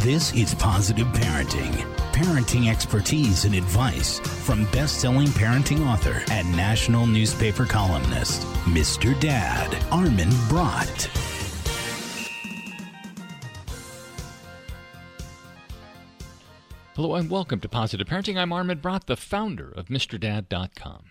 This is Positive Parenting. Parenting expertise and advice from best selling parenting author and national newspaper columnist, Mr. Dad, Armin Brott. Hello and welcome to Positive Parenting. I'm Armin Brott, the founder of MrDad.com.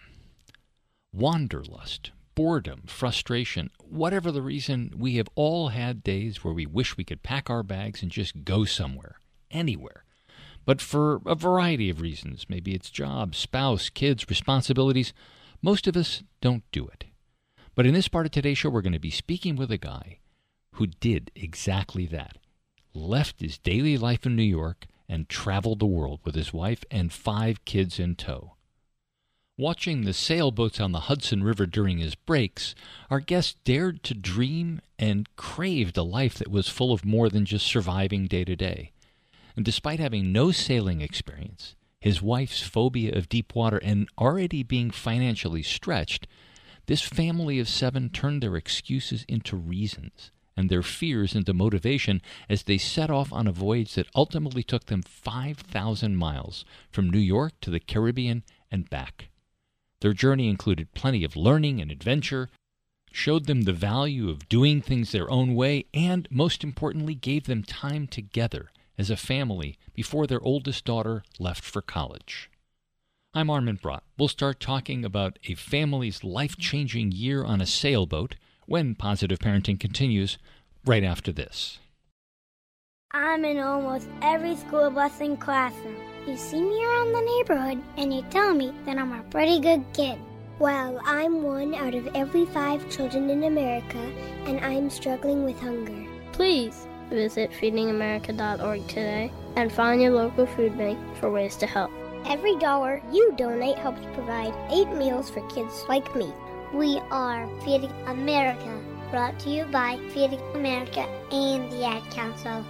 Wanderlust, boredom, frustration, whatever the reason, we have all had days where we wish we could pack our bags and just go somewhere, anywhere. But for a variety of reasons, maybe it's job, spouse, kids, responsibilities, most of us don't do it. But in this part of today's show, we're going to be speaking with a guy who did exactly that. Left his daily life in New York and traveled the world with his wife and five kids in tow. Watching the sailboats on the Hudson River during his breaks, our guest dared to dream and craved a life that was full of more than just surviving day to day. And despite having no sailing experience, his wife's phobia of deep water, and already being financially stretched, this family of seven turned their excuses into reasons and their fears into motivation as they set off on a voyage that ultimately took them 5,000 miles from New York to the Caribbean and back. Their journey included plenty of learning and adventure, showed them the value of doing things their own way, and most importantly, gave them time together as a family before their oldest daughter left for college. I'm Armin Brott. We'll start talking about a family's life changing year on a sailboat when Positive Parenting continues right after this. I'm in almost every school bus and classroom. You see me around the neighborhood and you tell me that I'm a pretty good kid. Well, I'm one out of every five children in America and I'm struggling with hunger. Please visit feedingamerica.org today and find your local food bank for ways to help. Every dollar you donate helps provide eight meals for kids like me. We are Feeding America, brought to you by Feeding America and the Ad Council.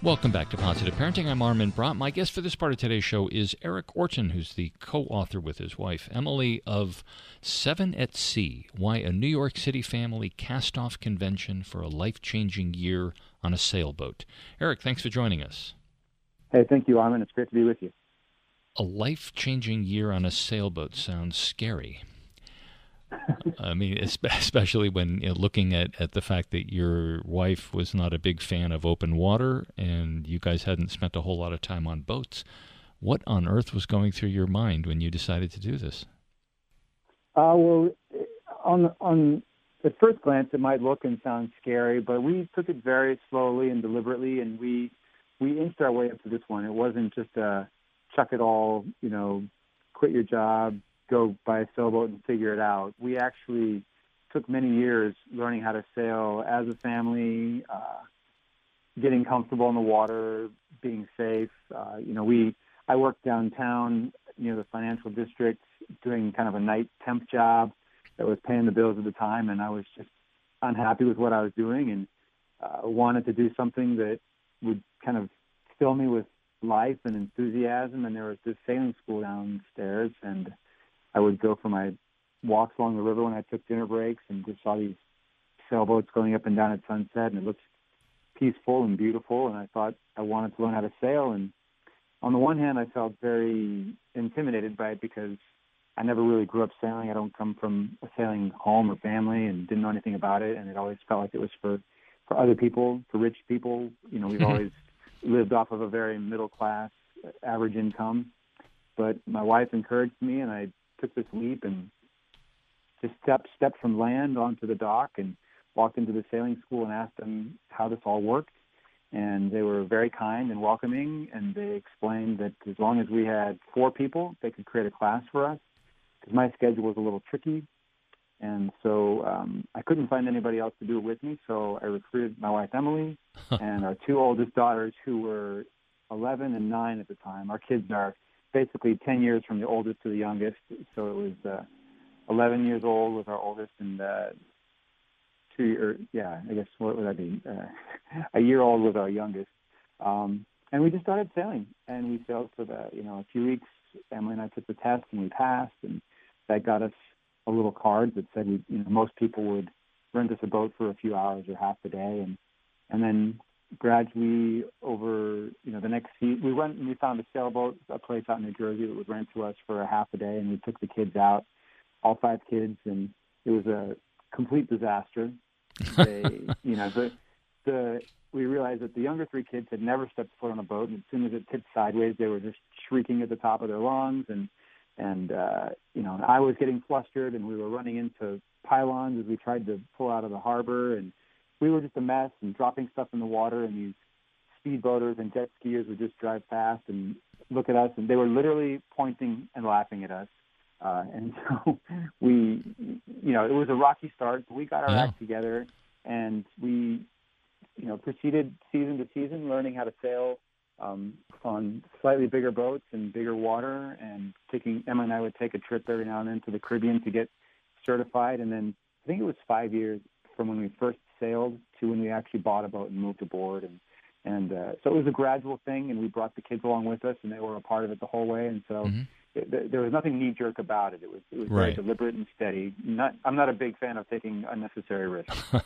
Welcome back to Positive Parenting. I'm Armin Brott. My guest for this part of today's show is Erik Orton, who's the co author with his wife, Emily, of Seven at Sea Why a New York City Family Cast Off Convention for a Life Changing Year on a Sailboat. Erik, thanks for joining us. Hey, thank you, Armin. It's great to be with you. A life changing year on a sailboat sounds scary. I mean, especially when you know, looking at, at the fact that your wife was not a big fan of open water and you guys hadn't spent a whole lot of time on boats. What on earth was going through your mind when you decided to do this? Uh, well, on on at first glance, it might look and sound scary, but we took it very slowly and deliberately, and we we inched our way up to this one. It wasn't just a chuck it all, you know, quit your job, go buy a sailboat and figure it out. We actually took many years learning how to sail as a family, uh, getting comfortable in the water, being safe. Uh, you know, we I worked downtown near the financial district, doing kind of a night temp job that was paying the bills at the time, and I was just unhappy with what I was doing and uh, wanted to do something that would kind of fill me with life and enthusiasm. And there was this sailing school downstairs, and I would go for my walks along the river when I took dinner breaks and just saw these sailboats going up and down at sunset, and it looked peaceful and beautiful. And I thought I wanted to learn how to sail. And on the one hand, I felt very intimidated by it because I never really grew up sailing. I don't come from a sailing home or family, and didn't know anything about it. And it always felt like it was for for other people, for rich people. You know, we've mm-hmm. always lived off of a very middle class, uh, average income. But my wife encouraged me, and I took this leap and just stepped stepped from land onto the dock and walked into the sailing school and asked them how this all worked. And they were very kind and welcoming, and they explained that as long as we had four people, they could create a class for us. Because my schedule was a little tricky, and so um, I couldn't find anybody else to do it with me. So I recruited my wife Emily and our two oldest daughters, who were 11 and 9 at the time. Our kids are basically 10 years from the oldest to the youngest. So it was uh, 11 years old with our oldest and uh, two, or yeah, I guess what would that be? Uh, a year old with our youngest. Um, and we just started sailing, and we sailed for the you know a few weeks. Emily and I took the test, and we passed, and that got us a little card that said we, you know most people would rent us a boat for a few hours or half a day, and and then gradually over you know the next seat we went and we found a sailboat a place out in New Jersey that would rent to us for a half a day and we took the kids out all five kids and it was a complete disaster. They you know the the we realized that the younger three kids had never stepped foot on a boat and as soon as it tipped sideways they were just shrieking at the top of their lungs and and uh you know I was getting flustered and we were running into pylons as we tried to pull out of the harbor and we were just a mess and dropping stuff in the water and these speedboaters and jet skiers would just drive past and look at us and they were literally pointing and laughing at us. Uh, and so we, you know, it was a rocky start, but we got our yeah. act together and we, you know, proceeded season to season learning how to sail um, on slightly bigger boats and bigger water and taking, Emma and I would take a trip every now and then to the Caribbean to get certified. And then I think it was five years from when we first sailed to when we actually bought a boat and moved aboard. And and uh, so it was a gradual thing and we brought the kids along with us and they were a part of it the whole way. And so mm-hmm. it, there was nothing knee jerk about it. It was it was right. very deliberate and steady. Not I'm not a big fan of taking unnecessary risks.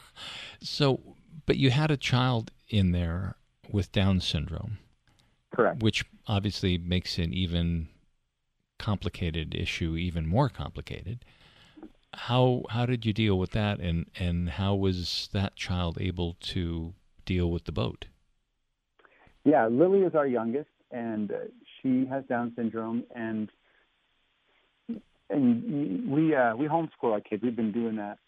So but you had a child in there with down syndrome. Correct. Which obviously makes an even complicated issue even more complicated how how did you deal with that, and and how was that child able to deal with the boat? Yeah, Lily is our youngest, and uh, she has Down syndrome, and and we uh, we homeschool our kids. We've been doing that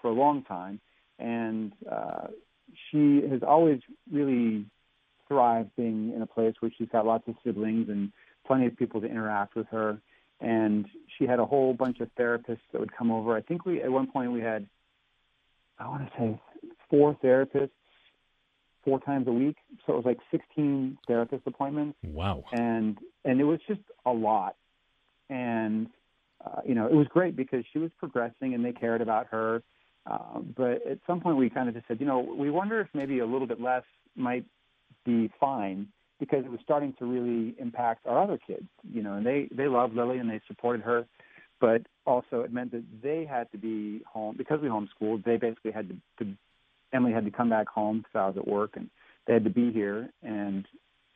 for a long time, and uh, she has always really thrived being in a place where she's got lots of siblings and plenty of people to interact with her and she had a whole bunch of therapists that would come over. I think we at one point we had I want to say four therapists four times a week, so it was like 16 therapist appointments. Wow. And and it was just a lot. And uh, you know, it was great because she was progressing and they cared about her. Uh, but at some point, we kind of just said, you know, we wonder if maybe a little bit less might be fine because it was starting to really impact our other kids, you know, and they they loved Lily and they supported her, but also it meant that they had to be home because we homeschooled. They basically had to, to Emily had to come back home because I was at work, and they had to be here, and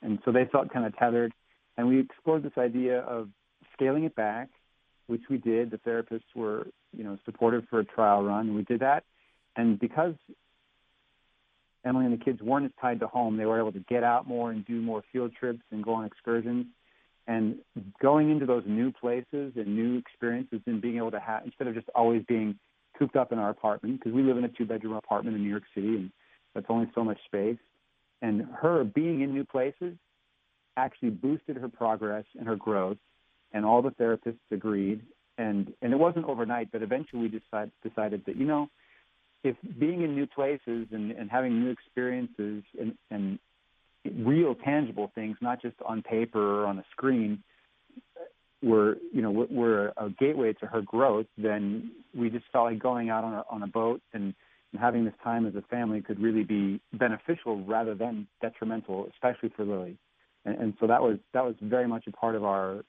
and so they felt kind of tethered. And we explored this idea of scaling it back, which we did. The therapists were, you know, supportive for a trial run, and we did that. And because Emily and the kids weren't as tied to home. They were able to get out more and do more field trips and go on excursions. And going into those new places and new experiences and being able to have, instead of just always being cooped up in our apartment, because we live in a two bedroom apartment in New York City and that's only so much space. And her being in new places actually boosted her progress and her growth. And all the therapists agreed. And, and it wasn't overnight, but eventually we decided, decided that, you know, if being in new places and, and having new experiences and, and real tangible things, not just on paper or on a screen, were you know were a gateway to her growth, then we just felt like going out on a, on a boat and, and having this time as a family could really be beneficial rather than detrimental, especially for Lily. And, and so that was that was very much a part of our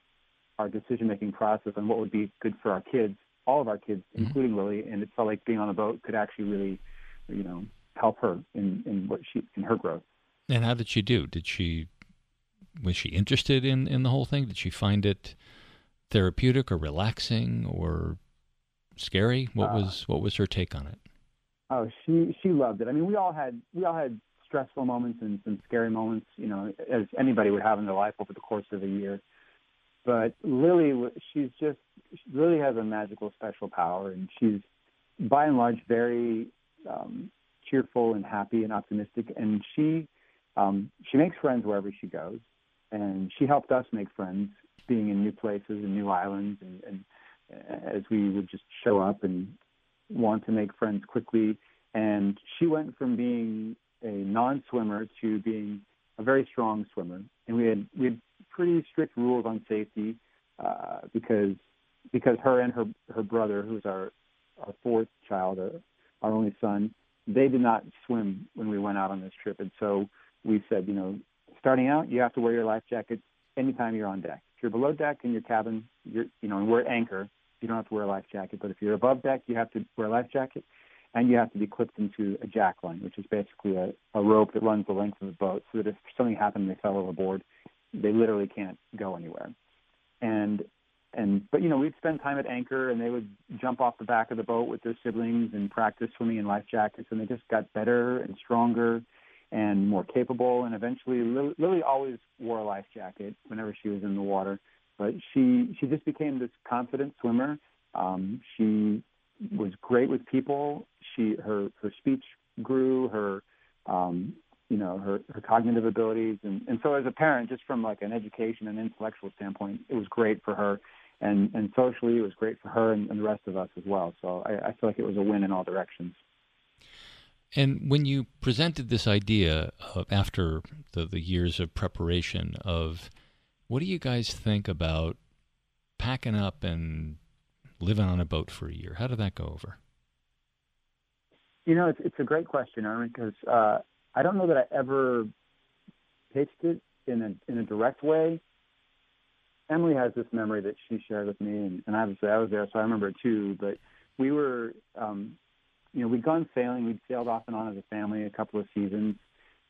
our decision making process on what would be good for our kids all of our kids, mm-hmm. including Lily, and it felt like being on a boat could actually really, you know, help her in, in what she in her growth. And how did she do? Did she was she interested in in the whole thing? Did she find it therapeutic or relaxing or scary? What uh, was what was her take on it? Oh, she she loved it. I mean, we all had we all had stressful moments and some scary moments, you know, as anybody would have in their life over the course of a year. But Lily, she's just Lily has a magical, special power, and she's by and large very um, cheerful and happy and optimistic. And she um, she makes friends wherever she goes, and she helped us make friends, being in new places and new islands, and, and as we would just show up and want to make friends quickly. And she went from being a non-swimmer to being a very strong swimmer. And we had we had pretty strict rules on safety uh, because because her and her her brother, who's our our fourth child, uh, our only son, they did not swim when we went out on this trip, and so we said, you know, starting out, you have to wear your life jacket anytime you're on deck. If you're below deck in your cabin, you're you know, and we're at anchor, you don't have to wear a life jacket. But if you're above deck, you have to wear a life jacket, and you have to be clipped into a jack line, which is basically a, a rope that runs the length of the boat, so that if something happened they fell overboard, they literally can't go anywhere. And and but you know we'd spend time at anchor and they would jump off the back of the boat with their siblings and practice swimming in life jackets and they just got better and stronger and more capable. And eventually Lily always wore a life jacket whenever she was in the water but she she just became this confident swimmer. Um she was great with people. She her her speech grew her um you know her her cognitive abilities. And and so as a parent just from like an education and intellectual standpoint it was great for her. And and socially it was great for her and, and the rest of us as well. So I, I feel like it was a win in all directions. And when you presented this idea after the, the years of preparation of what do you guys think about packing up and living on a boat for a year? How did that go over? You know it's, it's a great question Armin because uh, I don't know that I ever pitched it in a in a direct way. Emily has this memory that she shared with me, and, and obviously I was there, so I remember it too. But we were, um, you know, we'd gone sailing. We'd sailed off and on as a family a couple of seasons,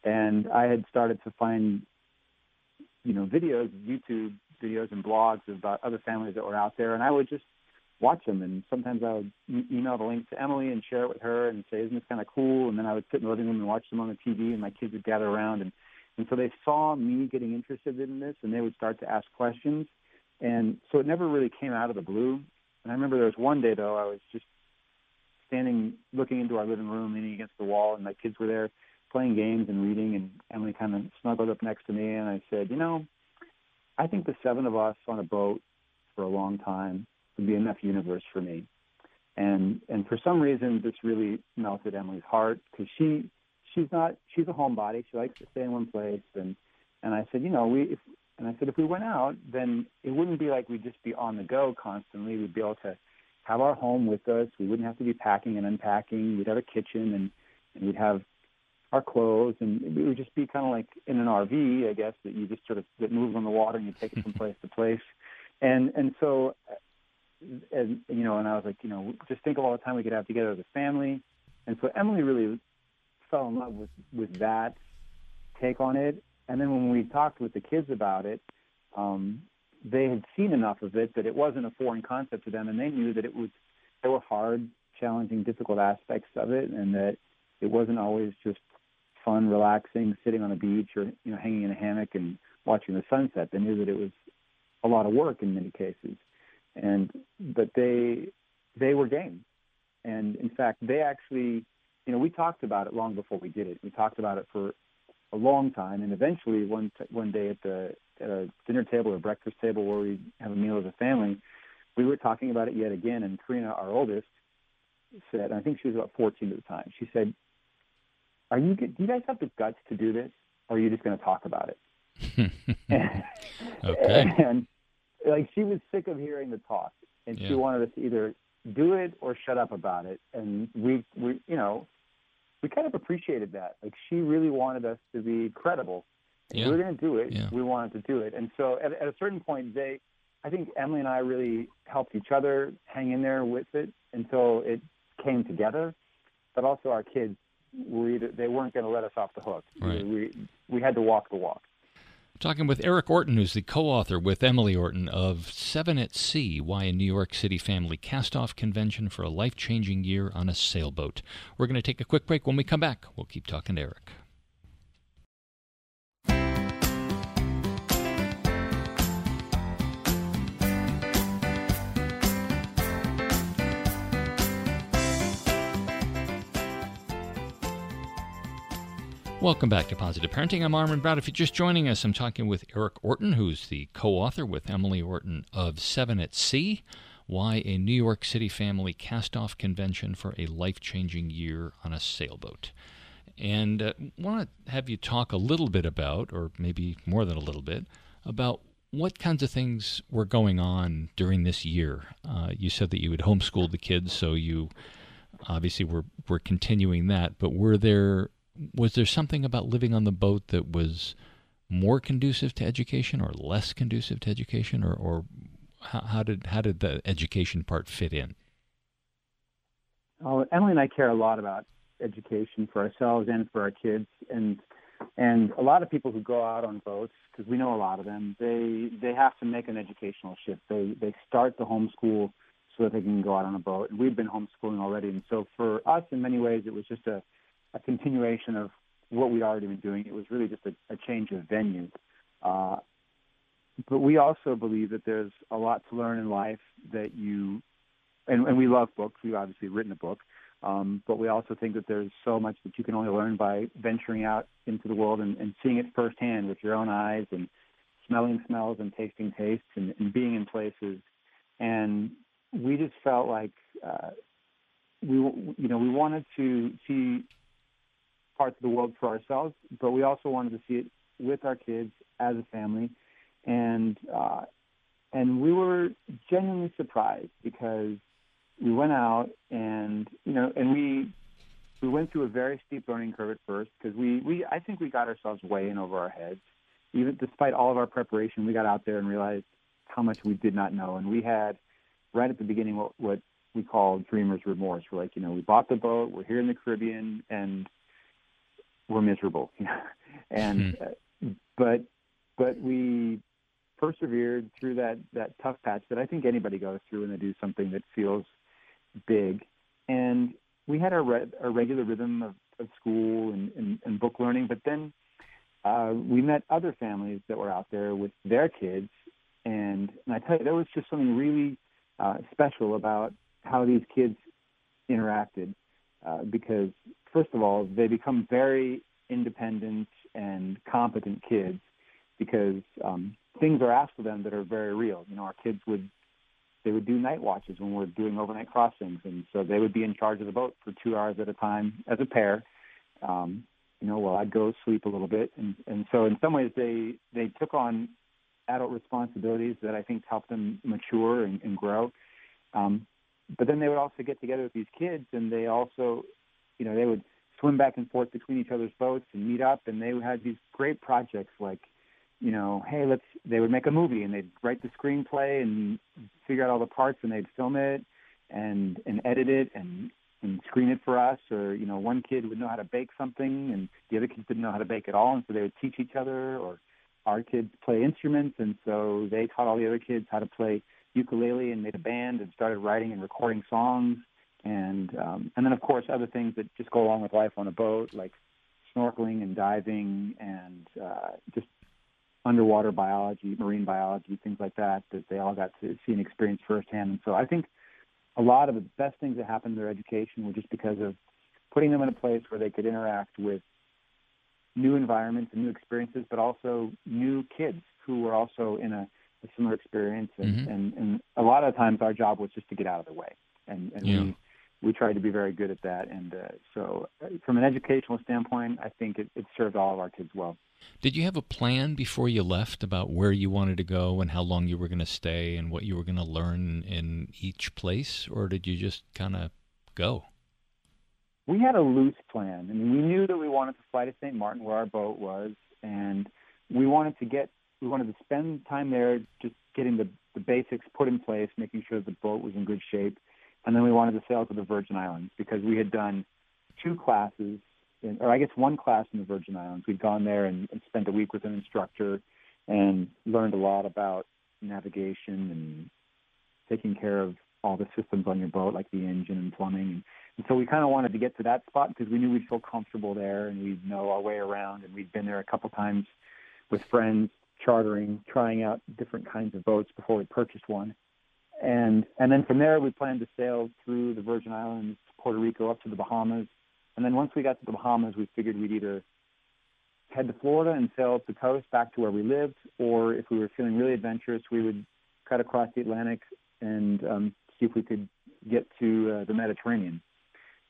and I had started to find, you know, videos, YouTube videos, and blogs about other families that were out there, and I would just watch them. And sometimes I would email the link to Emily and share it with her and say, "Isn't this kind of cool?" And then I would sit in the living room and watch them on the TV, and my kids would gather around, and and so they saw me getting interested in this, and they would start to ask questions. And so it never really came out of the blue. And I remember there was one day though I was just standing looking into our living room, leaning against the wall, and my kids were there playing games and reading, and Emily kind of snuggled up next to me, and I said, you know, I think the seven of us on a boat for a long time would be enough universe for me. And and for some reason, this really melted Emily's heart because she she's not she's a homebody. She likes to stay in one place. And and I said, you know, we if, and I said if we went out, then it wouldn't be like we'd just be on the go constantly. We'd be able to have our home with us. We wouldn't have to be packing and unpacking. We'd have a kitchen and and we'd have our clothes and it would just be kind of like in an RV, I guess, that you just sort of that moves on the water and you take it from place to place. And and so and you know, and I was like, you know, just think of all the time we could have together as a family. And so Emily really fell in love with with that take on it. And then when we talked with the kids about it, um, they had seen enough of it that it wasn't a foreign concept to them, and they knew that it was there were hard, challenging, difficult aspects of it, and that it wasn't always just fun, relaxing, sitting on a beach or you know hanging in a hammock and watching the sunset. They knew that it was a lot of work in many cases and but they they were game, and in fact they actually you know we talked about it long before we did it. We talked about it for a long time, and eventually one one day at the at a dinner table or breakfast table where we have a meal as a family, we were talking about it yet again, and Karina, our oldest, said, I think she was about 14 at the time. She said, "Are you do you guys have the guts to do this, or are you just going to talk about it?" okay. And like she was sick of hearing the talk, and yeah. she wanted us to either do it or shut up about it. And we, we, you know, we kind of appreciated that. Like she really wanted us to be credible. Yeah. We were going to do it. Yeah. We wanted to do it. And so at, at a certain point, they, I think Emily and I really helped each other hang in there with it until it came together. But also our kids, were either, they weren't going to let us off the hook. Right. We we had to walk the walk. Talking with Erik Orton, who's the co author with Emily Orton of Seven at Sea Why a New York City Family Cast Off Convention for a Life Changing Year on a Sailboat. We're going to take a quick break. When we come back, we'll keep talking to Erik. Welcome back to Positive Parenting. I'm Armin Brott. If you're just joining us, I'm talking with Erik Orton, who's the co author with Emily Orton of Seven at Sea Why a New York City Family Cast Off Convention for a Life Changing Year on a Sailboat. And uh, want to have you talk a little bit about, or maybe more than a little bit, about what kinds of things were going on during this year. Uh, you said that you had homeschooled the kids, so you obviously were, were continuing that, but were there was there something about living on the boat that was more conducive to education or less conducive to education, or, or how, how did how did the education part fit in? Oh, Emily and I care a lot about education for ourselves and for our kids, and and a lot of people who go out on boats, because we know a lot of them, they they have to make an educational shift. They they start the homeschool so that they can go out on a boat. And we've been homeschooling already, and so for us, in many ways, it was just a a continuation of what we'd already been doing. It was really just a, a change of venue. Uh, but we also believe that there's a lot to learn in life that you, and, and we love books. We've obviously written a book, um, but we also think that there's so much that you can only learn by venturing out into the world and, and seeing it firsthand with your own eyes and smelling smells and tasting tastes and, and being in places. And we just felt like uh, we, you know, we wanted to see parts of the world for ourselves, but we also wanted to see it with our kids as a family. And uh, and we were genuinely surprised because we went out and you know and we we went through a very steep learning curve at first because we we I think we got ourselves way in over our heads. Even despite all of our preparation, we got out there and realized how much we did not know. And we had right at the beginning what what we call dreamer's remorse. We're like, you know, we bought the boat, we're here in the Caribbean, and we're miserable. and hmm. uh, but but we persevered through that that tough patch that I think anybody goes through when they do something that feels big. And we had our, re- our regular rhythm of, of school and, and, and book learning, but then uh, we met other families that were out there with their kids, and, and I tell you, there was just something really uh, special about how these kids interacted, uh, because first of all, they become very independent and competent kids because um, things are asked of them that are very real. You know, our kids would they would do night watches when we're doing overnight crossings, and so they would be in charge of the boat for two hours at a time as a pair. Um, you know, while I'd go sleep a little bit, and and so in some ways they they took on adult responsibilities that I think helped them mature and, and grow. Um, but then they would also get together with these kids, and they also, you know, they would swim back and forth between each other's boats and meet up, and they had these great projects like you know, hey, let's. They would make a movie and they'd write the screenplay and figure out all the parts and they'd film it and and edit it and and screen it for us. Or you know, one kid would know how to bake something and the other kids didn't know how to bake at all, and so they would teach each other. Or our kids play instruments, and so they taught all the other kids how to play ukulele and made a band and started writing and recording songs. And um, and then of course other things that just go along with life on a boat, like snorkeling and diving and uh, just underwater biology, marine biology, things like that, that they all got to see and experience firsthand. And so I think a lot of the best things that happened in their education were just because of putting them in a place where they could interact with new environments and new experiences, but also new kids who were also in a, a similar experience. And, mm-hmm. and, and a lot of times our job was just to get out of the way. And, and yeah. we, we tried to be very good at that. And uh, so, uh, from an educational standpoint, I think it, it served all of our kids well. Did you have a plan before you left about where you wanted to go and how long you were going to stay and what you were going to learn in each place, or did you just kind of go? We had a loose plan. I mean, we knew that we wanted to fly to St. Martin, where our boat was, and we wanted to get, we wanted to spend time there, just getting the, the basics put in place, making sure the boat was in good shape, and then we wanted to sail to the Virgin Islands because we had done two classes in, or I guess one class in the Virgin Islands. We'd gone there and, and spent a week with an instructor and learned a lot about navigation and taking care of all the systems on your boat, like the engine and plumbing. And, and so we kind of wanted to get to that spot because we knew we'd feel comfortable there and we'd know our way around. And we'd been there a couple times with friends, chartering, trying out different kinds of boats before we purchased one. And and then from there, we planned to sail through the Virgin Islands, Puerto Rico, up to the Bahamas, and then once we got to the Bahamas, we figured we'd either head to Florida and sail up the coast back to where we lived, or if we were feeling really adventurous, we would cut across the Atlantic and um, see if we could get to uh, the Mediterranean,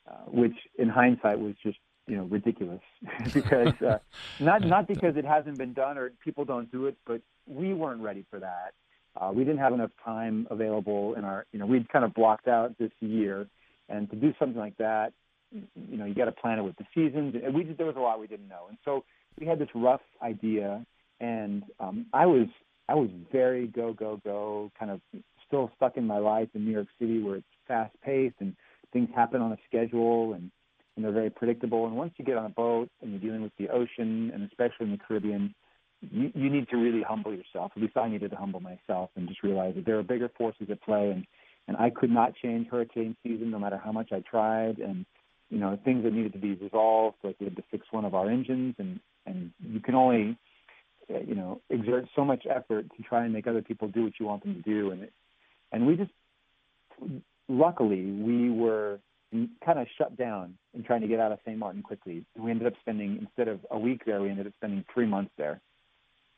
uh, which in hindsight was just you know ridiculous because uh, not not because it hasn't been done or people don't do it, but we weren't ready for that. Uh, we didn't have enough time available in our you know we'd kind of blocked out this year, and to do something like that you know, you got to plan it with the seasons. And we just, there was a lot we didn't know, and so we had this rough idea, and um, I was I was very go go go, kind of still stuck in my life in New York City, where it's fast paced and things happen on a schedule and and they're very predictable. And once you get on a boat and you're dealing with the ocean, and especially in the Caribbean, you, you need to really humble yourself. At least I needed to humble myself and just realize that there are bigger forces at play. And and I could not change hurricane season no matter how much I tried. And you know things that needed to be resolved, like we had to fix one of our engines, and and you can only eh, you know exert so much effort to try and make other people do what you want them to do. And it, and we just luckily we were kind of shut down in trying to get out of St. Martin quickly. We ended up spending instead of a week there, we ended up spending three months there,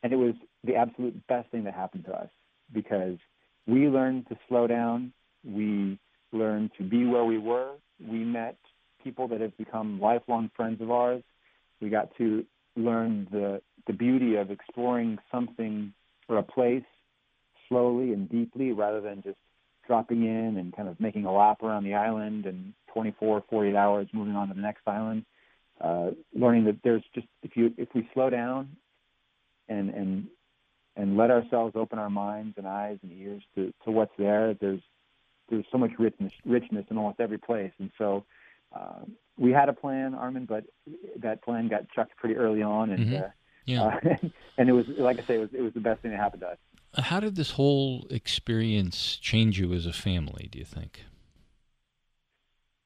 and it was the absolute best thing that happened to us because we learned to slow down. We learned to be where we were. We met people that have become lifelong friends of ours. We got to learn the the beauty of exploring something or a place slowly and deeply rather than just dropping in and kind of making a lap around the island and 24, 48 hours moving on to the next island. Uh, learning that there's just if you if we slow down and and and let ourselves open our minds and eyes and ears to, to what's there, there's there's so much richness richness in almost every place. And so uh, we had a plan, Armin, but that plan got chucked pretty early on, and mm-hmm. uh, yeah. Uh, and it was like I say, it was it was the best thing that happened to us. How did this whole experience change you as a family? Do you think?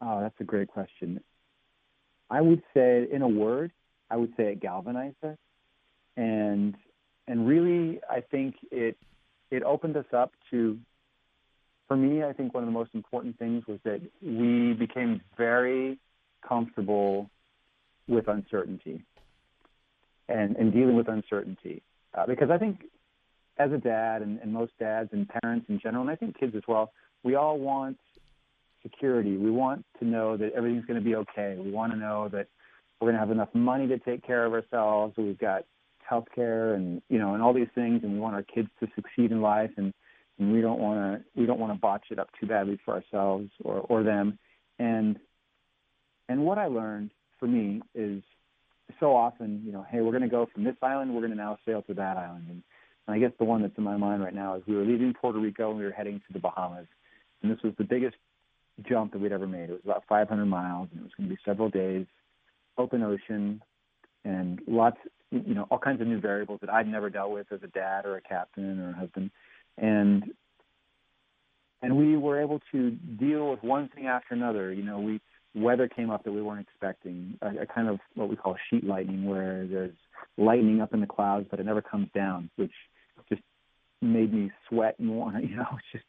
Oh, that's a great question. I would say, in a word, I would say it galvanized us, and and really, I think it it opened us up to. For me, I think one of the most important things was that we became very comfortable with uncertainty and, and dealing with uncertainty. Uh, because I think as a dad and, and most dads and parents in general, and I think kids as well, we all want security. We want to know that everything's going to be okay. We want to know that we're going to have enough money to take care of ourselves. We've got health care and you know and all these things, and we want our kids to succeed in life, and, and we don't want to we don't want to botch it up too badly for ourselves or or them. And and what I learned for me is so often, you know, hey, we're going to go from this island, we're going to now sail to that island. And, and I guess the one that's in my mind right now is we were leaving Puerto Rico and we were heading to the Bahamas. And this was the biggest jump that we'd ever made. It was about 500 miles, and it was going to be several days, open ocean, and lots, you know, all kinds of new variables that I'd never dealt with as a dad or a captain or a husband. And and we were able to deal with one thing after another. You know, we weather came up that we weren't expecting, a, a kind of what we call sheet lightning, where there's lightning up in the clouds, but it never comes down, which just made me sweat more. You know, just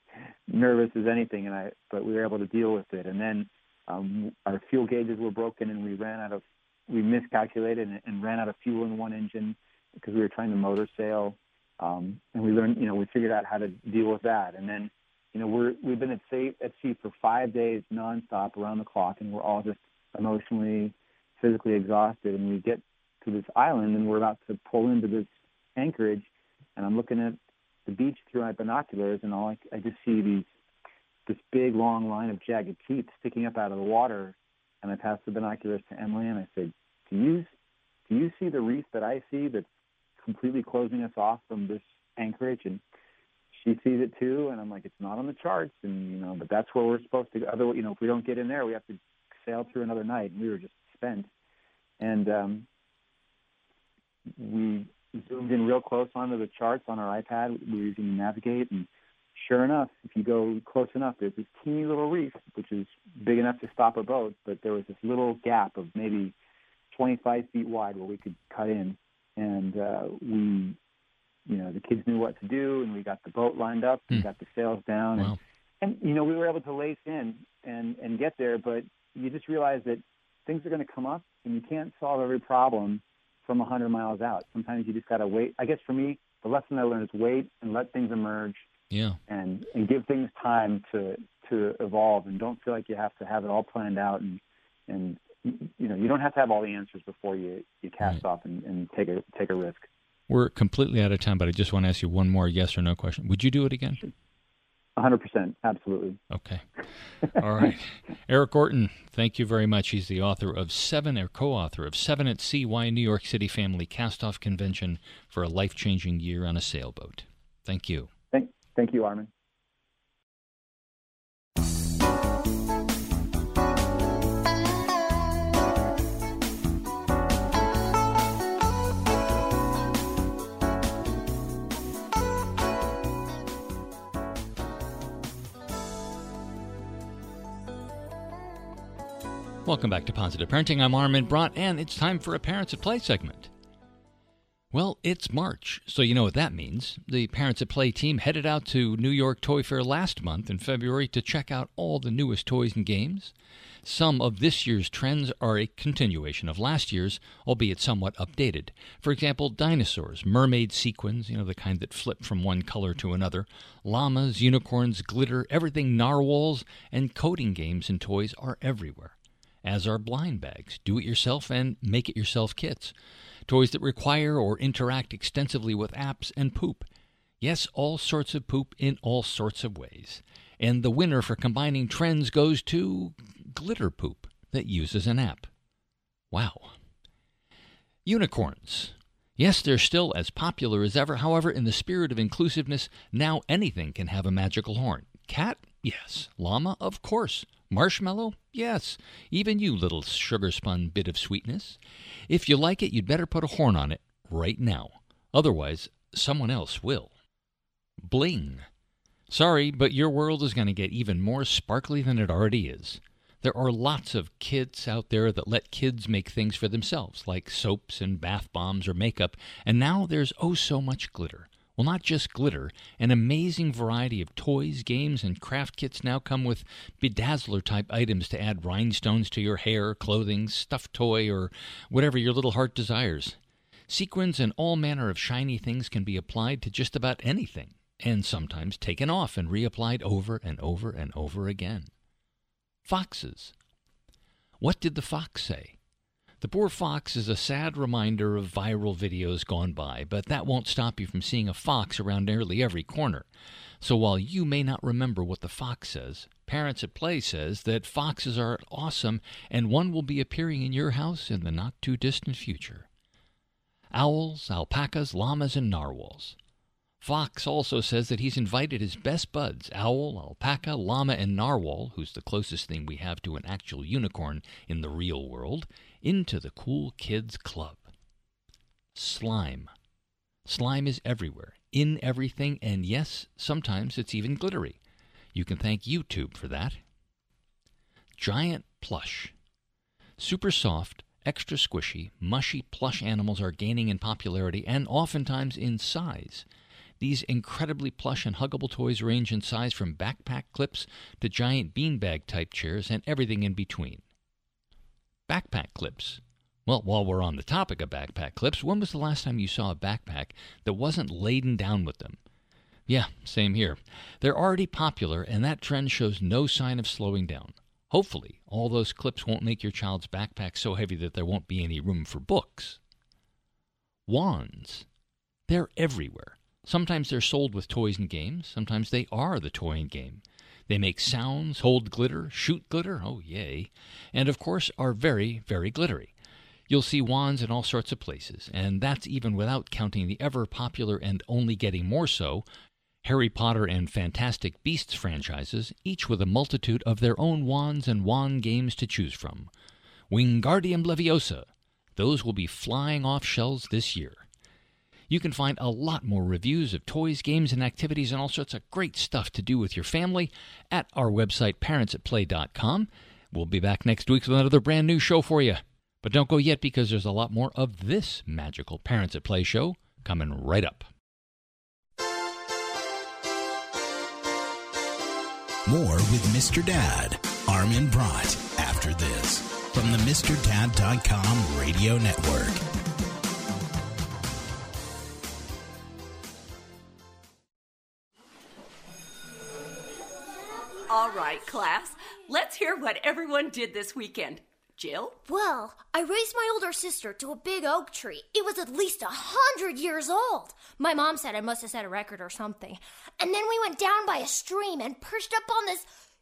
nervous as anything. And I, but we were able to deal with it. And then um, our fuel gauges were broken, and we ran out of, we miscalculated and, and ran out of fuel in one engine because we were trying to motor sail. Um, and we learned, you know, we figured out how to deal with that. And then you know, we're we've been at sea at sea for five days nonstop around the clock, and we're all just emotionally, physically exhausted. And we get to this island, and we're about to pull into this anchorage, and I'm looking at the beach through my binoculars, and all I, I just see these this big long line of jagged teeth sticking up out of the water. And I pass the binoculars to Emily, and I said, "Do you do you see the reef that I see that's completely closing us off from this anchorage?" And she sees it too, and I'm like, it's not on the charts, and you know, but that's where we're supposed to. go. Otherwise, you know, if we don't get in there, we have to sail through another night, and we were just spent. And um, we zoomed in real close onto the charts on our iPad. We were using navigate, and sure enough, if you go close enough, there's this teeny little reef, which is big enough to stop a boat, but there was this little gap of maybe 25 feet wide where we could cut in, and uh, we you know the kids knew what to do, and we got the boat lined up, and hmm. got the sails down, wow. and, and you know we were able to lace in and and get there. But you just realize that things are going to come up, and you can't solve every problem from 100 miles out. Sometimes you just got to wait. I guess for me, the lesson I learned is wait and let things emerge. Yeah. And and give things time to to evolve, and don't feel like you have to have it all planned out, and and you know you don't have to have all the answers before you you cast right. off and, and take a take a risk. We're completely out of time, but I just want to ask you one more yes or no question. Would you do it again? 100%, absolutely. Okay. All right. Erik Orton, thank you very much. He's the author of Seven, or co author of Seven at Sea Why New York City Family Cast Off Convention for a Life Changing Year on a Sailboat. Thank you. Thank, you, Armin. Welcome back to Positive Parenting. I'm Armin Brott, and it's time for a Parents at Play segment. Well, it's March, so you know what that means. The Parents at Play team headed out to New York Toy Fair last month in February to check out all the newest toys and games. Some of this year's trends are a continuation of last year's, albeit somewhat updated. For example, dinosaurs, mermaid sequins, you know, the kind that flip from one color to another, llamas, unicorns, glitter, everything narwhals, and coding games and toys are everywhere as are blind bags, do it yourself and make it yourself kits, toys that require or interact extensively with apps and poop. Yes, all sorts of poop in all sorts of ways. And the winner for combining trends goes to glitter poop that uses an app. Wow. Unicorns. Yes, they're still as popular as ever. However, in the spirit of inclusiveness, now anything can have a magical horn. Cat? Yes. Llama? Of course. Marshmallow? Yes. Even you, little sugar spun bit of sweetness. If you like it, you'd better put a horn on it right now. Otherwise, someone else will. Bling. Sorry, but your world is going to get even more sparkly than it already is. There are lots of kits out there that let kids make things for themselves, like soaps and bath bombs or makeup, and now there's oh so much glitter. Well, not just glitter, an amazing variety of toys, games, and craft kits now come with bedazzler type items to add rhinestones to your hair, clothing, stuffed toy, or whatever your little heart desires. Sequins and all manner of shiny things can be applied to just about anything, and sometimes taken off and reapplied over and over and over again. Foxes. What did the fox say? The poor fox is a sad reminder of viral videos gone by, but that won't stop you from seeing a fox around nearly every corner. So while you may not remember what the fox says, Parents at Play says that foxes are awesome and one will be appearing in your house in the not too distant future. Owls, alpacas, llamas, and narwhals. Fox also says that he's invited his best buds, owl, alpaca, llama, and narwhal, who's the closest thing we have to an actual unicorn in the real world, into the Cool Kids Club. Slime. Slime is everywhere, in everything, and yes, sometimes it's even glittery. You can thank YouTube for that. Giant plush. Super soft, extra squishy, mushy plush animals are gaining in popularity and oftentimes in size. These incredibly plush and huggable toys range in size from backpack clips to giant beanbag type chairs and everything in between backpack clips. Well, while we're on the topic of backpack clips, when was the last time you saw a backpack that wasn't laden down with them? Yeah, same here. They're already popular, and that trend shows no sign of slowing down. Hopefully, all those clips won't make your child's backpack so heavy that there won't be any room for books. Wands. They're everywhere. Sometimes they're sold with toys and games, sometimes they are the toy and game. They make sounds, hold glitter, shoot glitter, oh yay, and of course are very, very glittery. You'll see wands in all sorts of places, and that's even without counting the ever popular and only getting more so Harry Potter and Fantastic Beasts franchises, each with a multitude of their own wands and wand games to choose from. Wingardium Leviosa. Those will be flying off shelves this year. You can find a lot more reviews of toys, games, and activities and all sorts of great stuff to do with your family at our website, parentsatplay.com. We'll be back next week with another brand new show for you. But don't go yet because there's a lot more of this magical Parents at Play show coming right up. More with Mr. Dad, Armin Brott, after this from the MrDad.com radio network. All right, class, let's hear what everyone did this weekend. Jill? Well, I raised my older sister to a big oak tree. It was at least a hundred years old. My mom said I must have set a record or something. And then we went down by a stream and perched up on this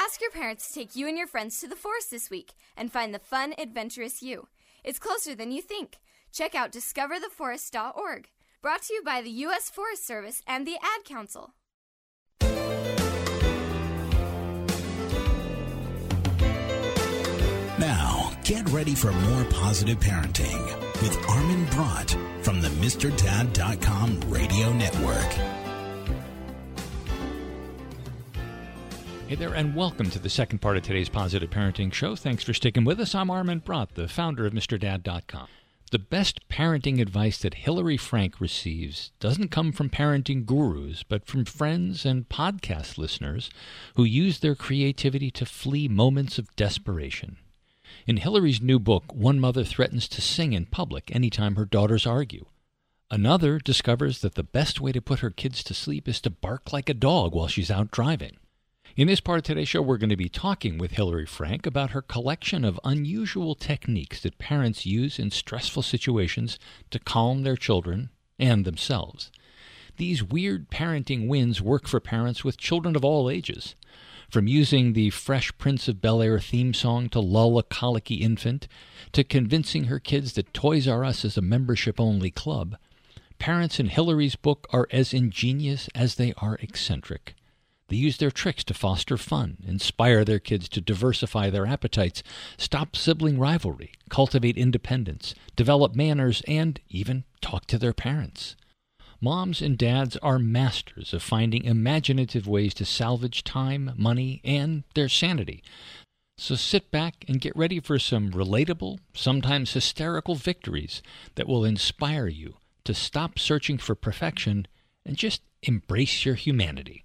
Ask your parents to take you and your friends to the forest this week and find the fun, adventurous you. It's closer than you think. Check out discovertheforest.org. Brought to you by the U.S. Forest Service and the Ad Council. Now, get ready for more positive parenting with Armin Brott from the MrDad.com radio network. Hey there, and welcome to the second part of today's Positive Parenting Show. Thanks for sticking with us. I'm Armin Brott, the founder of MrDad.com. The best parenting advice that Hillary Frank receives doesn't come from parenting gurus, but from friends and podcast listeners who use their creativity to flee moments of desperation. In Hillary's new book, one mother threatens to sing in public anytime her daughters argue. Another discovers that the best way to put her kids to sleep is to bark like a dog while she's out driving. In this part of today's show, we're going to be talking with Hillary Frank about her collection of unusual techniques that parents use in stressful situations to calm their children and themselves. These weird parenting wins work for parents with children of all ages. From using the Fresh Prince of Bel Air theme song to lull a colicky infant, to convincing her kids that Toys R Us is a membership only club, parents in Hillary's book are as ingenious as they are eccentric. They use their tricks to foster fun, inspire their kids to diversify their appetites, stop sibling rivalry, cultivate independence, develop manners, and even talk to their parents. Moms and dads are masters of finding imaginative ways to salvage time, money, and their sanity. So sit back and get ready for some relatable, sometimes hysterical victories that will inspire you to stop searching for perfection and just embrace your humanity.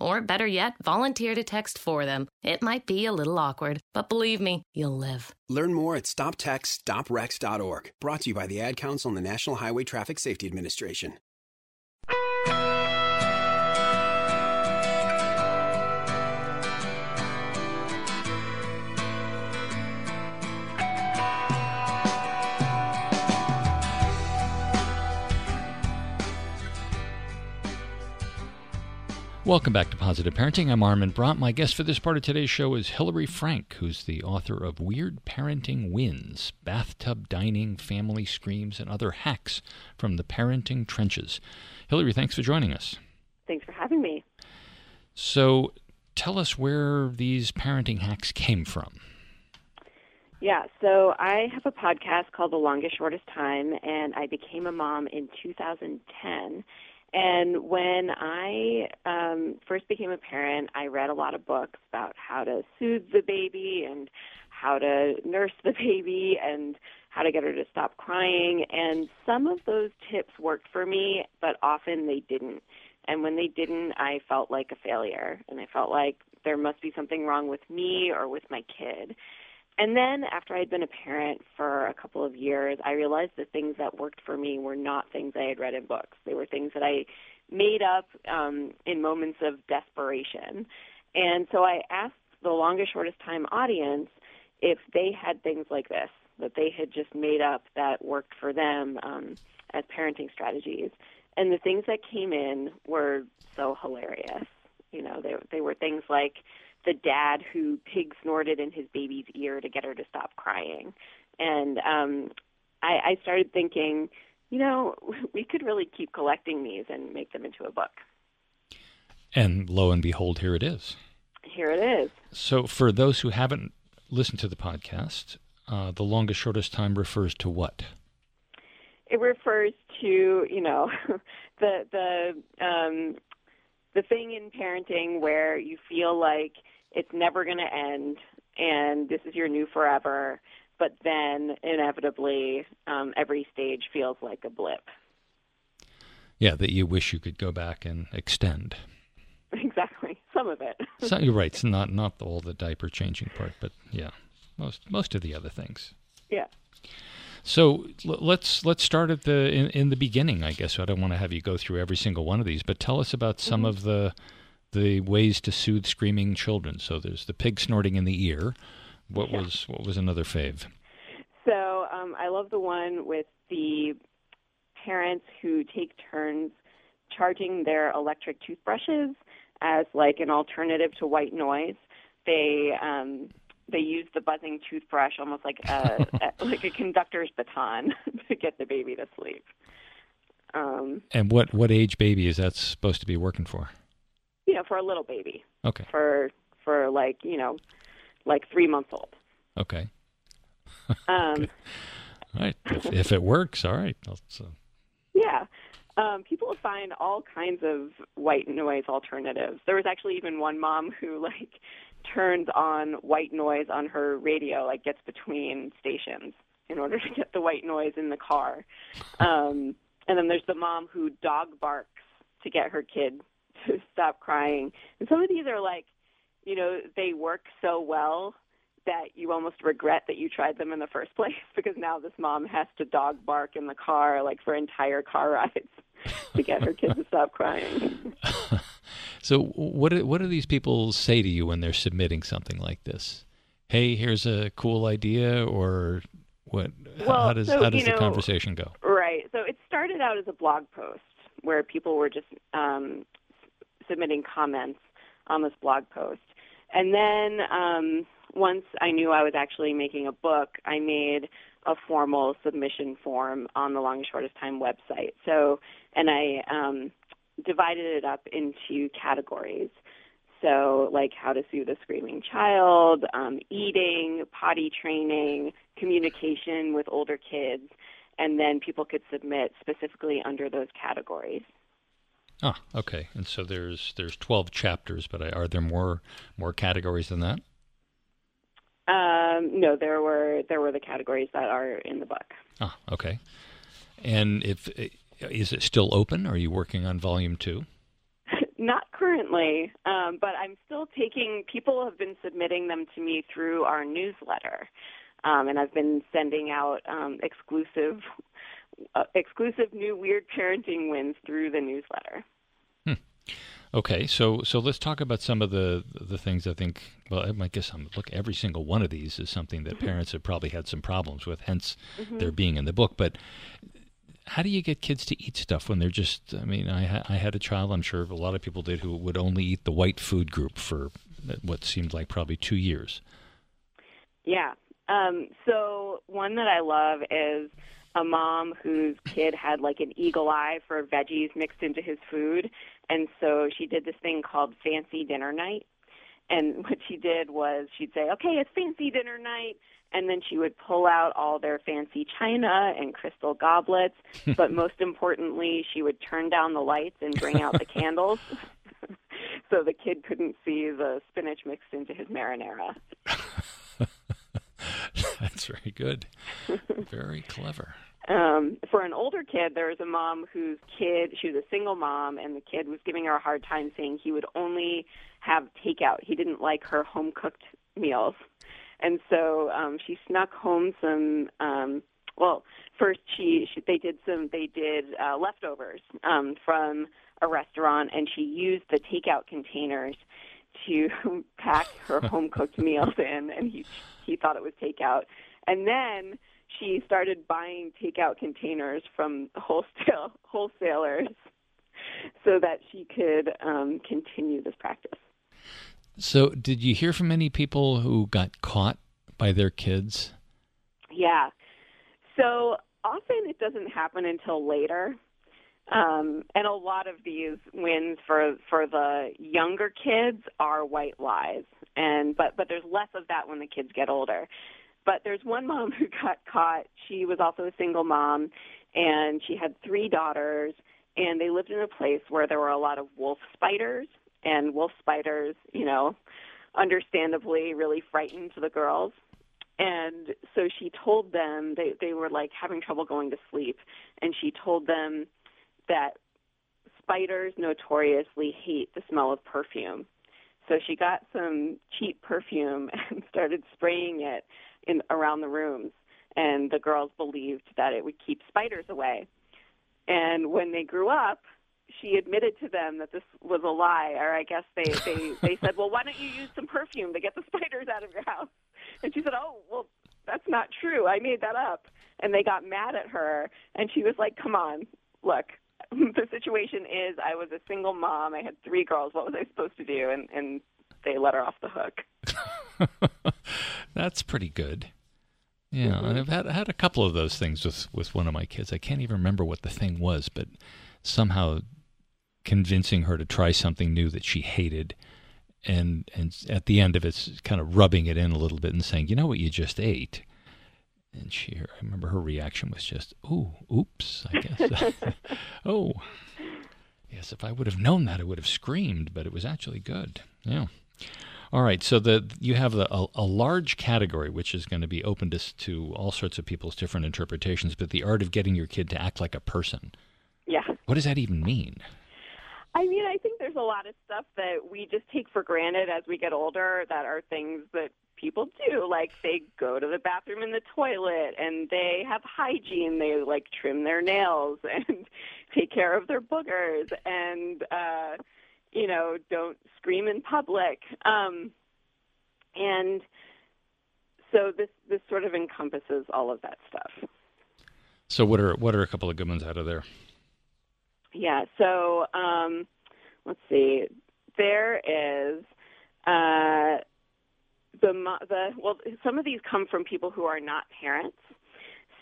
Or better yet, volunteer to text for them. It might be a little awkward, but believe me, you'll live. Learn more at stoptextsstopwrecks.org. Brought to you by the Ad Council and the National Highway Traffic Safety Administration. Welcome back to Positive Parenting. I'm Armin Brott. My guest for this part of today's show is Hillary Frank, who's the author of Weird Parenting Wins Bathtub Dining, Family Screams, and Other Hacks from the Parenting Trenches. Hillary, thanks for joining us. Thanks for having me. So, tell us where these parenting hacks came from. Yeah, so I have a podcast called The Longest Shortest Time, and I became a mom in 2010 and when I um, first became a parent, I read a lot of books about how to soothe the baby and how to nurse the baby and how to get her to stop crying. And some of those tips worked for me, but often they didn't. And when they didn't, I felt like a failure. And I felt like there must be something wrong with me or with my kid. And then after I'd been a parent for a couple of years, I realized the things that worked for me were not things I had read in books. They were things that I made up um, in moments of desperation. And so I asked the longest, shortest time audience if they had things like this that they had just made up that worked for them um, as parenting strategies. And the things that came in were so hilarious. You know, they they were things like the dad who pig snorted in his baby's ear to get her to stop crying. And um, I, I started thinking, you know, we could really keep collecting these and make them into a book. And lo and behold, here it is. Here it is. So, for those who haven't listened to the podcast, uh, the longest, shortest time refers to what? It refers to, you know, the the um, the thing in parenting where you feel like it's never going to end, and this is your new forever. But then, inevitably, um, every stage feels like a blip. Yeah, that you wish you could go back and extend. Exactly, some of it. so, you're right. It's not not all the diaper changing part, but yeah, most most of the other things. Yeah. So l- let's let's start at the in, in, the beginning. I guess I don't want to have you go through every single one of these, but tell us about some mm-hmm. of the the ways to soothe screaming children. So there's the pig snorting in the ear. What yeah. was what was another fave? So um, I love the one with the parents who take turns charging their electric toothbrushes as like an alternative to white noise. They um, they use the buzzing toothbrush almost like a, a like a conductor's baton to get the baby to sleep. Um, and what what age baby is that supposed to be working for? You know, for a little baby. Okay. For for like you know, like three months old. Okay. um, all right. If, if, it works, all right. So. Yeah. Um, people find all kinds of white noise alternatives. There was actually even one mom who like turns on white noise on her radio, like gets between stations in order to get the white noise in the car. Um, and then there's the mom who dog barks to get her kid to stop crying. And some of these are like, you know, they work so well that you almost regret that you tried them in the first place because now this mom has to dog bark in the car like for entire car rides to get her kid to stop crying. so, what do, what do these people say to you when they're submitting something like this? Hey, here's a cool idea, or what? Well, how does so, how does the know, conversation go? Right. So it started out as a blog post where people were just um, submitting comments on this blog post, and then um, once I knew I was actually making a book, I made a formal submission form on the Longest Shortest Time website. So, and I um, divided it up into categories. So, like how to soothe a screaming child, um, eating, potty training, communication with older kids, and then people could submit specifically under those categories. Ah, okay. And so there's there's 12 chapters, but are there more more categories than that? Um, no, there were there were the categories that are in the book. Ah, okay. And if is it still open? Are you working on volume two? Not currently, um, but I'm still taking. People have been submitting them to me through our newsletter, um, and I've been sending out um, exclusive, uh, exclusive new weird parenting wins through the newsletter. Okay, so so let's talk about some of the the things I think. Well, I guess I'm look. Every single one of these is something that mm-hmm. parents have probably had some problems with. Hence, mm-hmm. they're being in the book. But how do you get kids to eat stuff when they're just? I mean, I I had a child. I'm sure a lot of people did who would only eat the white food group for what seemed like probably two years. Yeah. Um, so one that I love is a mom whose kid had like an eagle eye for veggies mixed into his food. And so she did this thing called fancy dinner night. And what she did was she'd say, okay, it's fancy dinner night. And then she would pull out all their fancy china and crystal goblets. but most importantly, she would turn down the lights and bring out the candles. so the kid couldn't see the spinach mixed into his marinara. That's very good. Very clever. Um, for an older kid, there was a mom whose kid, she was a single mom, and the kid was giving her a hard time saying he would only have takeout. He didn't like her home cooked meals. And so um, she snuck home some. Um, well, first she, she they did some they did uh, leftovers um, from a restaurant, and she used the takeout containers to pack her home cooked meals in, and he he thought it was takeout. And then she started buying takeout containers from wholesale wholesalers so that she could um, continue this practice. So, did you hear from any people who got caught by their kids? Yeah. So often it doesn't happen until later. Um, and a lot of these wins for for the younger kids are white lies, and but but there's less of that when the kids get older. But there's one mom who got caught. She was also a single mom, and she had three daughters, and they lived in a place where there were a lot of wolf spiders, and wolf spiders, you know, understandably really frightened the girls. And so she told them they they were like having trouble going to sleep, and she told them that spiders notoriously hate the smell of perfume. So she got some cheap perfume and started spraying it in around the rooms and the girls believed that it would keep spiders away. And when they grew up, she admitted to them that this was a lie, or I guess they they they said, "Well, why don't you use some perfume to get the spiders out of your house?" And she said, "Oh, well, that's not true. I made that up." And they got mad at her, and she was like, "Come on, look, the situation is I was a single mom. I had three girls. What was I supposed to do? And and they let her off the hook. That's pretty good. Yeah, mm-hmm. and I've had had a couple of those things with with one of my kids. I can't even remember what the thing was, but somehow convincing her to try something new that she hated and and at the end of it kind of rubbing it in a little bit and saying, "You know what you just ate?" And she, I remember her reaction was just, "Oh, oops," I guess. oh, yes. If I would have known that, I would have screamed. But it was actually good. Yeah. All right. So the you have the, a, a large category which is going to be open to to all sorts of people's different interpretations. But the art of getting your kid to act like a person. Yeah. What does that even mean? I mean, I think there's a lot of stuff that we just take for granted as we get older that are things that people do. Like they go to the bathroom in the toilet and they have hygiene. They like trim their nails and take care of their boogers and uh you know, don't scream in public. Um and so this this sort of encompasses all of that stuff. So what are what are a couple of good ones out of there? Yeah, so um let's see. There is uh the the well some of these come from people who are not parents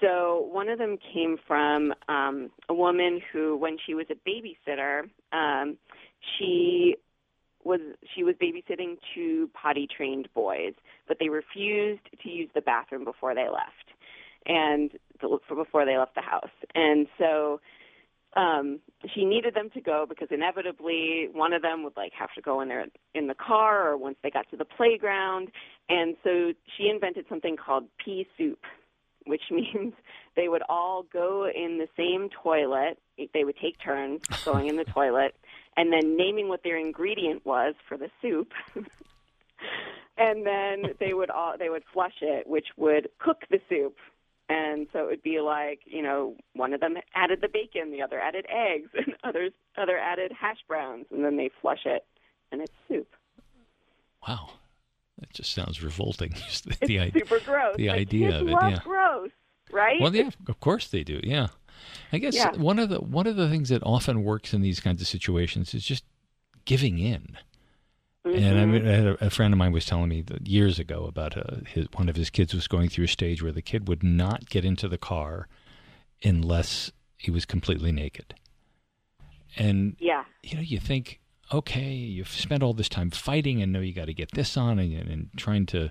so one of them came from um a woman who when she was a babysitter um she was she was babysitting two potty trained boys but they refused to use the bathroom before they left and the, before they left the house. And so um she needed them to go because inevitably one of them would like have to go in there in the car or once they got to the playground. And so she invented something called pea soup which means they would all go in the same toilet. They would take turns going in the toilet and then naming what their ingredient was for the soup. And then they would all they would flush it which would cook the soup. And so it would be like you know one of them added the bacon the other added eggs and others other added hash browns and then they flush it and it's soup. Wow. That just sounds revolting just the, it's the super gross. the idea of it yeah. gross right? Well yeah of course they do yeah i guess yeah. one of the one of the things that often works in these kinds of situations is just giving in Mm-hmm. And I, mm-hmm. mean, I had a, a, friend of mine was telling me that years ago about uh, his, one of his kids was going through a stage where the kid would not get into the car unless he was completely naked. And yeah, you know, you think, okay, you've spent all this time fighting, and know you got to get this on, and, and trying to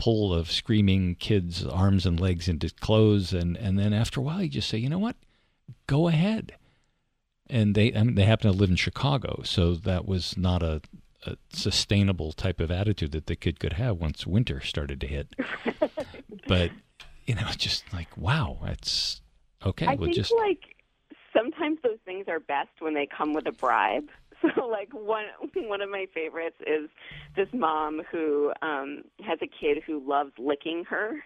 pull of screaming kid's arms and legs into clothes, and and then after a while, you just say, you know what, go ahead. And they I mean, they happen to live in Chicago, so that was not a a sustainable type of attitude that the kid could have once winter started to hit. but you know, just like wow, that's okay. I we'll think just like sometimes those things are best when they come with a bribe. So like one one of my favorites is this mom who um has a kid who loves licking her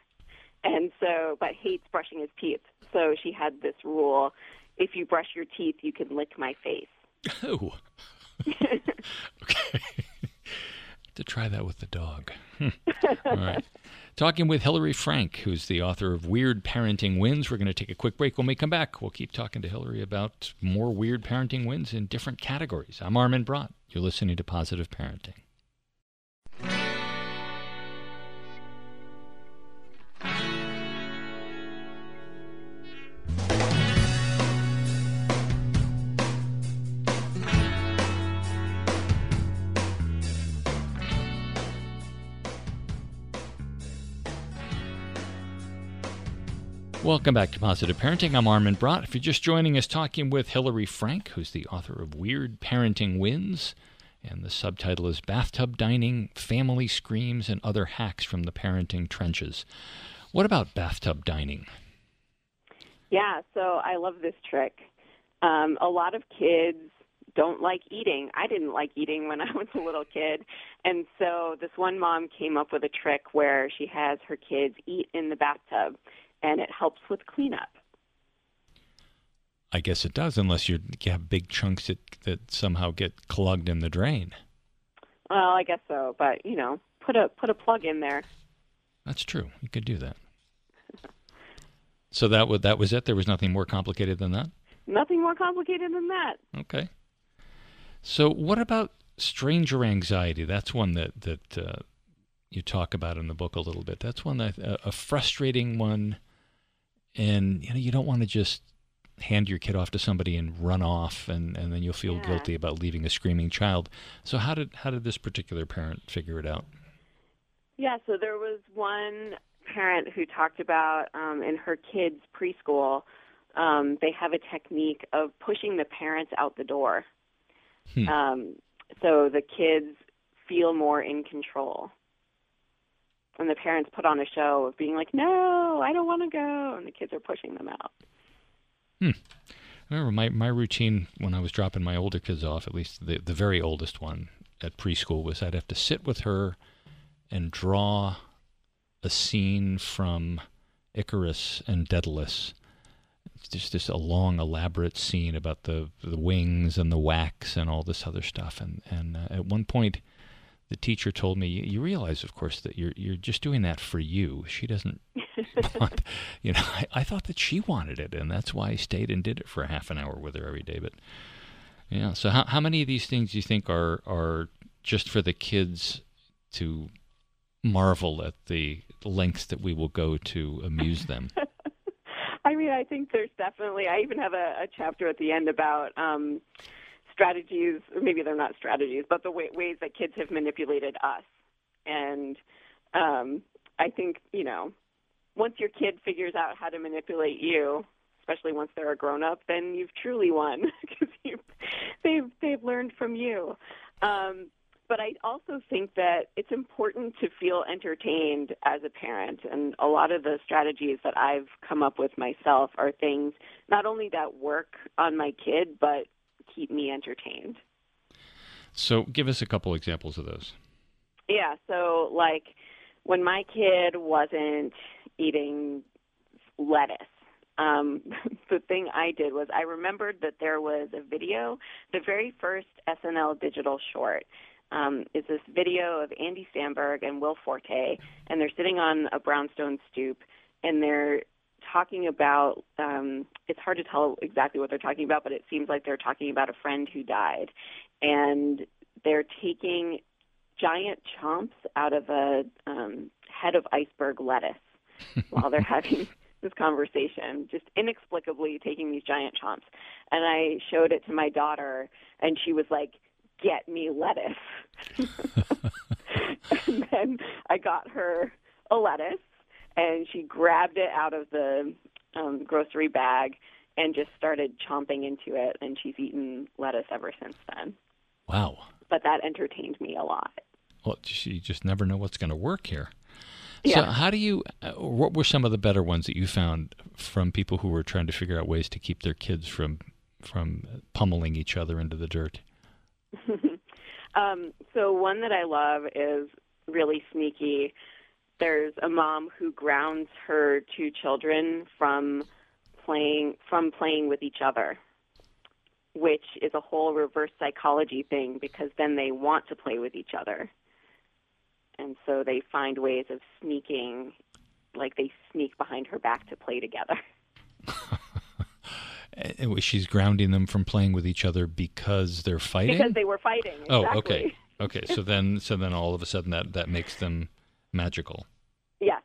and so but hates brushing his teeth. So she had this rule if you brush your teeth you can lick my face. Oh. okay. to try that with the dog. Hmm. All right. Talking with Hillary Frank, who's the author of Weird Parenting Wins. We're going to take a quick break. When we come back, we'll keep talking to Hillary about more weird parenting wins in different categories. I'm Armin Brott. You're listening to Positive Parenting. Welcome back to Positive Parenting. I'm Armin Brott. If you're just joining us, talking with Hillary Frank, who's the author of Weird Parenting Wins, and the subtitle is Bathtub Dining, Family Screams, and Other Hacks from the Parenting Trenches. What about bathtub dining? Yeah, so I love this trick. Um, a lot of kids don't like eating. I didn't like eating when I was a little kid. And so this one mom came up with a trick where she has her kids eat in the bathtub and it helps with cleanup. I guess it does, unless you have big chunks that, that somehow get clogged in the drain. Well, I guess so, but you know, put a put a plug in there. That's true. You could do that. so that was that was it. There was nothing more complicated than that. Nothing more complicated than that. Okay. So what about stranger anxiety? That's one that that uh, you talk about in the book a little bit. That's one that uh, a frustrating one and you know you don't want to just hand your kid off to somebody and run off and, and then you'll feel yeah. guilty about leaving a screaming child so how did how did this particular parent figure it out yeah so there was one parent who talked about um, in her kids preschool um, they have a technique of pushing the parents out the door hmm. um, so the kids feel more in control and the parents put on a show of being like, "No, I don't want to go," and the kids are pushing them out. Hmm. I remember my, my routine when I was dropping my older kids off, at least the the very oldest one at preschool, was I'd have to sit with her and draw a scene from Icarus and Daedalus. It's just this a long, elaborate scene about the the wings and the wax and all this other stuff. And and uh, at one point, the teacher told me, you realize, of course, that you're you're just doing that for you. She doesn't want, you know. I, I thought that she wanted it, and that's why I stayed and did it for a half an hour with her every day. But yeah, so how how many of these things do you think are are just for the kids to marvel at the lengths that we will go to amuse them? I mean, I think there's definitely. I even have a, a chapter at the end about. Um, strategies, or maybe they're not strategies, but the way, ways that kids have manipulated us. And um, I think, you know, once your kid figures out how to manipulate you, especially once they're a grown up, then you've truly won because they've they've learned from you. Um, but I also think that it's important to feel entertained as a parent, and a lot of the strategies that I've come up with myself are things not only that work on my kid, but keep me entertained. So, give us a couple examples of those. Yeah, so like when my kid wasn't eating lettuce, um, the thing I did was I remembered that there was a video, the very first SNL digital short. Um, is this video of Andy Samberg and Will Forte, and they're sitting on a brownstone stoop, and they're talking about um, it's hard to tell exactly what they're talking about, but it seems like they're talking about a friend who died, and they're taking giant chomps out of a um, head of iceberg lettuce while they're having this conversation, just inexplicably taking these giant chomps. And I showed it to my daughter, and she was like, "Get me lettuce." and then I got her a lettuce and she grabbed it out of the um, grocery bag and just started chomping into it, and she's eaten lettuce ever since then. Wow! But that entertained me a lot. Well, you just never know what's going to work here. So, yeah. how do you? Uh, what were some of the better ones that you found from people who were trying to figure out ways to keep their kids from from pummeling each other into the dirt? um, so, one that I love is really sneaky there's a mom who grounds her two children from playing from playing with each other which is a whole reverse psychology thing because then they want to play with each other. And so they find ways of sneaking like they sneak behind her back to play together. Eh, eh, she's grounding them from playing with each other because they're fighting? Because they were fighting oh, exactly. oh okay. Okay so then so then all of a sudden that that makes them magical. Yes.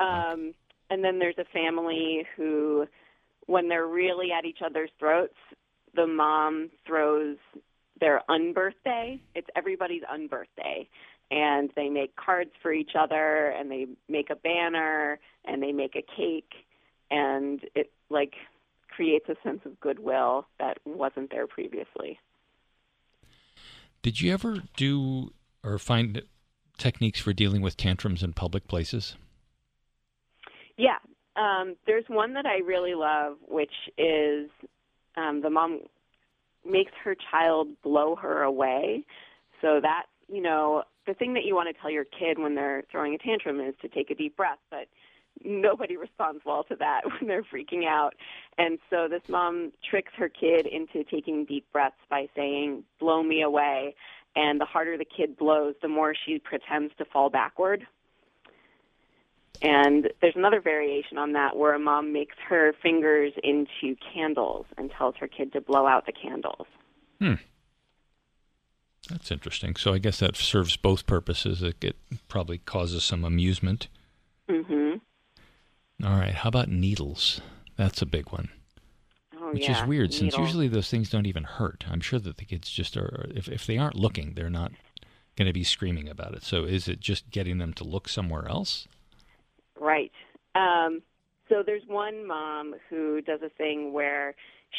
Um, and then there's a family who, when they're really at each other's throats, the mom throws their unbirthday. It's everybody's unbirthday. And they make cards for each other, and they make a banner, and they make a cake, and it like creates a sense of goodwill that wasn't there previously. Did you ever do or find techniques for dealing with tantrums in public places? Yeah, um, there's one that I really love, which is um, the mom makes her child blow her away. So that, you know, the thing that you want to tell your kid when they're throwing a tantrum is to take a deep breath, but nobody responds well to that when they're freaking out. And so this mom tricks her kid into taking deep breaths by saying, blow me away. And the harder the kid blows, the more she pretends to fall backward. And there's another variation on that where a mom makes her fingers into candles and tells her kid to blow out the candles. Hmm. That's interesting. So I guess that serves both purposes. It, it probably causes some amusement. Mm-hmm. All right. How about needles? That's a big one. Oh, Which yeah. is weird, since usually those things don't even hurt. I'm sure that the kids just are. If if they aren't looking, they're not going to be screaming about it. So is it just getting them to look somewhere else? Right. Um, so there's one mom who does a thing where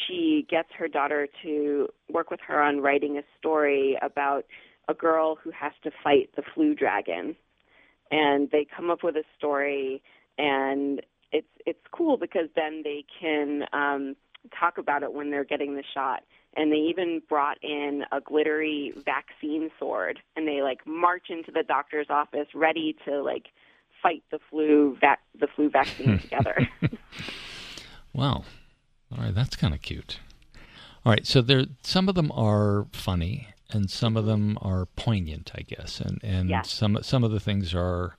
she gets her daughter to work with her on writing a story about a girl who has to fight the flu dragon. And they come up with a story and it's it's cool because then they can um talk about it when they're getting the shot. And they even brought in a glittery vaccine sword and they like march into the doctor's office ready to like fight the flu vac- the flu vaccine together. Wow. All right, that's kind of cute. All right, so there some of them are funny and some of mm-hmm. them are poignant, I guess. And and Yeah. some some of the things are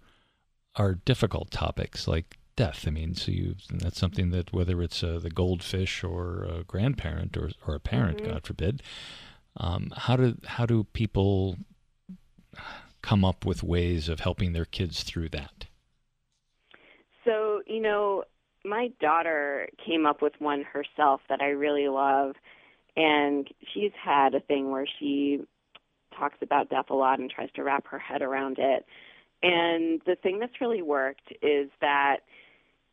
are difficult topics like death. I mean, so you that's something that whether it's uh, the goldfish or a grandparent or or a parent, Mhm. God forbid, um, how do how do people come up with ways of helping their kids through that? So, you know, my daughter came up with one herself that I really love. And she's had a thing where she talks about death a lot and tries to wrap her head around it. And the thing that's really worked is that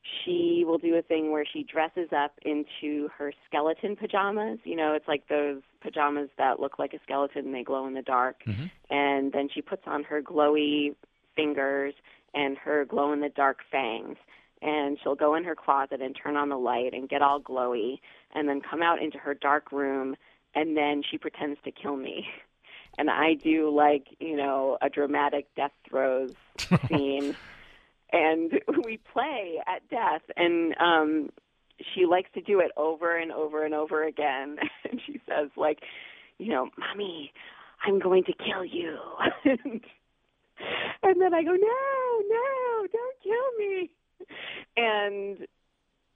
she will do a thing where she dresses up into her skeleton pajamas. You know, it's like those pajamas that look like a skeleton and they glow in the dark. Mm-hmm. And then she puts on her glowy fingers and her glow in the dark fangs. And she'll go in her closet and turn on the light and get all glowy and then come out into her dark room and then she pretends to kill me. And I do like, you know, a dramatic death throes scene. And we play at death and um she likes to do it over and over and over again. And she says like, you know, "Mommy, I'm going to kill you." and, then I go, "No, no, don't kill me." And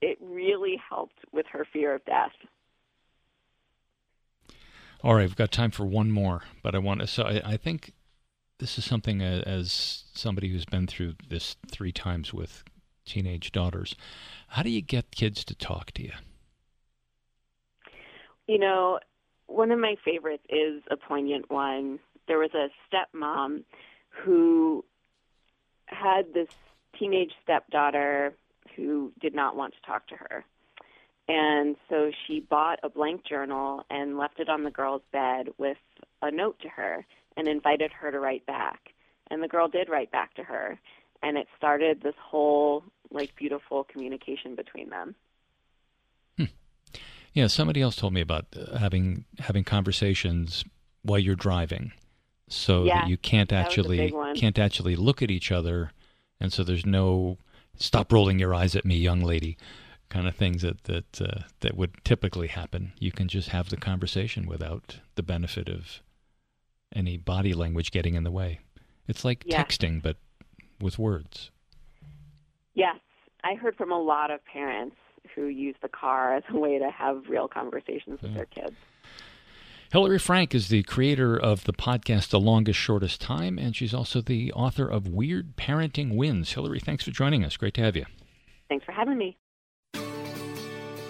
it really helped with her fear of death. All right, we've got time for one more, but I want to. So I, I think this is something uh, as somebody who's been through this three times with teenage daughters. How do you get kids to talk to you? You know, one of my favorites is a poignant one. There was a stepmom who had this teenage stepdaughter who did not want to talk to her. And so she bought a blank journal and left it on the girl's bed with a note to her and invited her to write back. And the girl did write back to her. And it started this whole, like, beautiful communication between them. Yeah, somebody else told me about uh, having having conversations while you're driving, so Yeah, that you can't that was a actually can't actually look at each other, and so there's no stop rolling your eyes at me, young lady, kind of things that that uh, that would typically happen. You can just have the conversation without the benefit of any body language getting in the way. It's like Yeah. texting, but with words. Yes, I heard from a lot of parents who use the car as a way to have real conversations with their kids. Hillary Frank is the creator of the podcast The Longest Shortest Time, and she's also the author of Weird Parenting Wins. Hillary, thanks for joining us. Great to have you. Thanks for having me.